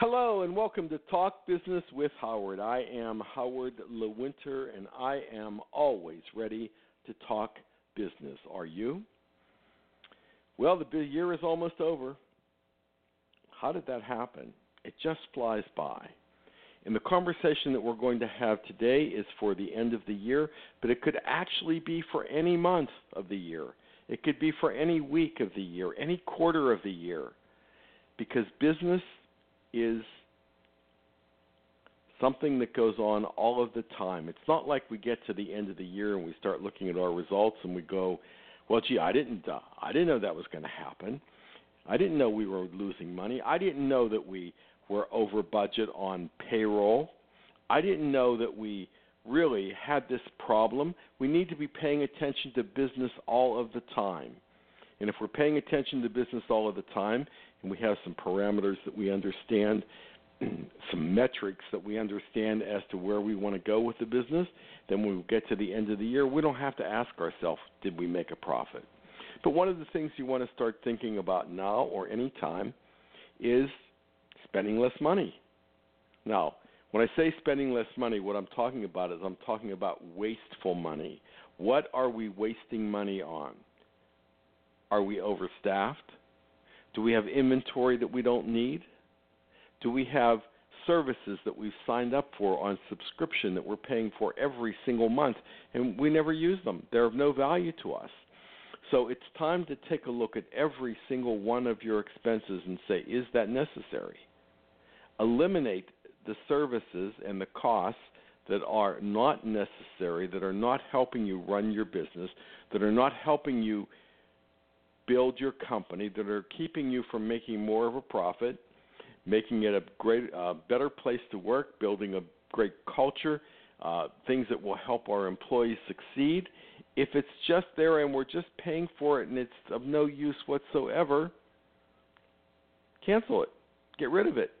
Hello and welcome to Talk Business with Howard. I am Howard Lewinter and I am always ready to talk business. Are you? Well, the year is almost over. How did that happen? It just flies by. And the conversation that we're going to have today is for the end of the year, but it could actually be for any month of the year. It could be for any week of the year, any quarter of the year. Because business is something that goes on all of the time. It's not like we get to the end of the year and we start looking at our results and we go, "Well, gee, I didn't uh, I didn't know that was going to happen. I didn't know we were losing money. I didn't know that we were over budget on payroll. I didn't know that we really had this problem. We need to be paying attention to business all of the time. And if we're paying attention to business all of the time and we have some parameters that we understand, some metrics that we understand as to where we want to go with the business, then when we get to the end of the year, we don't have to ask ourselves, did we make a profit? But one of the things you want to start thinking about now or any time is spending less money. Now, when I say spending less money, what I'm talking about is I'm talking about wasteful money. What are we wasting money on? Are we overstaffed? Do we have inventory that we don't need? Do we have services that we've signed up for on subscription that we're paying for every single month and we never use them? They're of no value to us. So it's time to take a look at every single one of your expenses and say, is that necessary? Eliminate the services and the costs that are not necessary, that are not helping you run your business, that are not helping you build your company, that are keeping you from making more of a profit, making it a great, uh, better place to work, building a great culture, uh, things that will help our employees succeed. If it's just there and we're just paying for it and it's of no use whatsoever, cancel it. Get rid of it.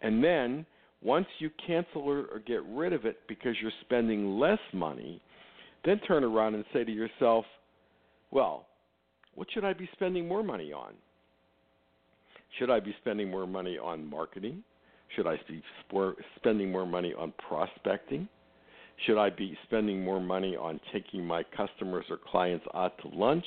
And then once you cancel or, or get rid of it because you're spending less money, then turn around and say to yourself, well, what should I be spending more money on? Should I be spending more money on marketing? Should I be spending more money on prospecting? Should I be spending more money on taking my customers or clients out to lunch?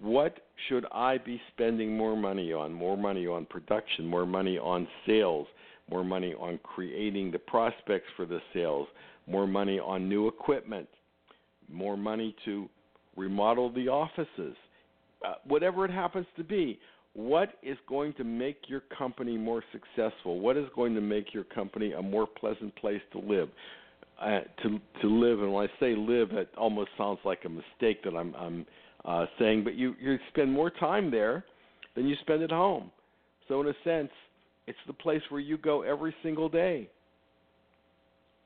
What should I be spending more money on? More money on production, more money on sales, more money on creating the prospects for the sales, more money on new equipment, more money to remodel the offices, uh, whatever it happens to be. What is going to make your company more successful? What is going to make your company a more pleasant place to live? Uh, to to live, and when I say live, it almost sounds like a mistake that I'm I'm uh, saying, but you you spend more time there than you spend at home. So in a sense, it's the place where you go every single day.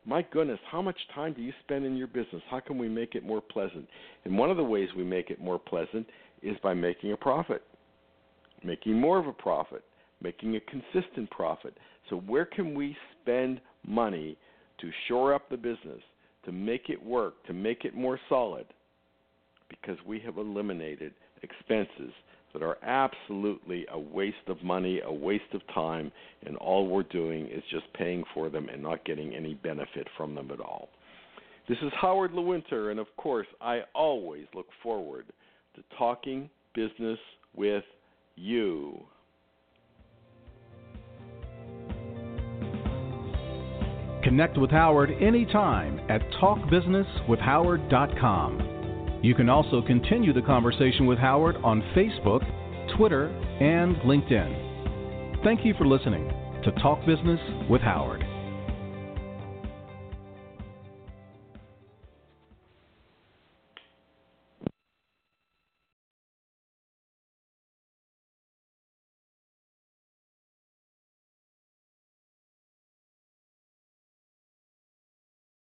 My goodness, how much time do you spend in your business? How can we make it more pleasant? And one of the ways we make it more pleasant is by making a profit, making more of a profit, making a consistent profit. So, where can we spend money to shore up the business, to make it work, to make it more solid? Because we have eliminated expenses that are absolutely a waste of money, a waste of time, and all we're doing is just paying for them and not getting any benefit from them at all. This is Howard Lewinter, and of course, I always look forward to talking business with you. Connect with Howard anytime at talkbusinesswithhoward.com. You can also continue the conversation with Howard on Facebook, Twitter, and LinkedIn. Thank you for listening to Talk Business with Howard.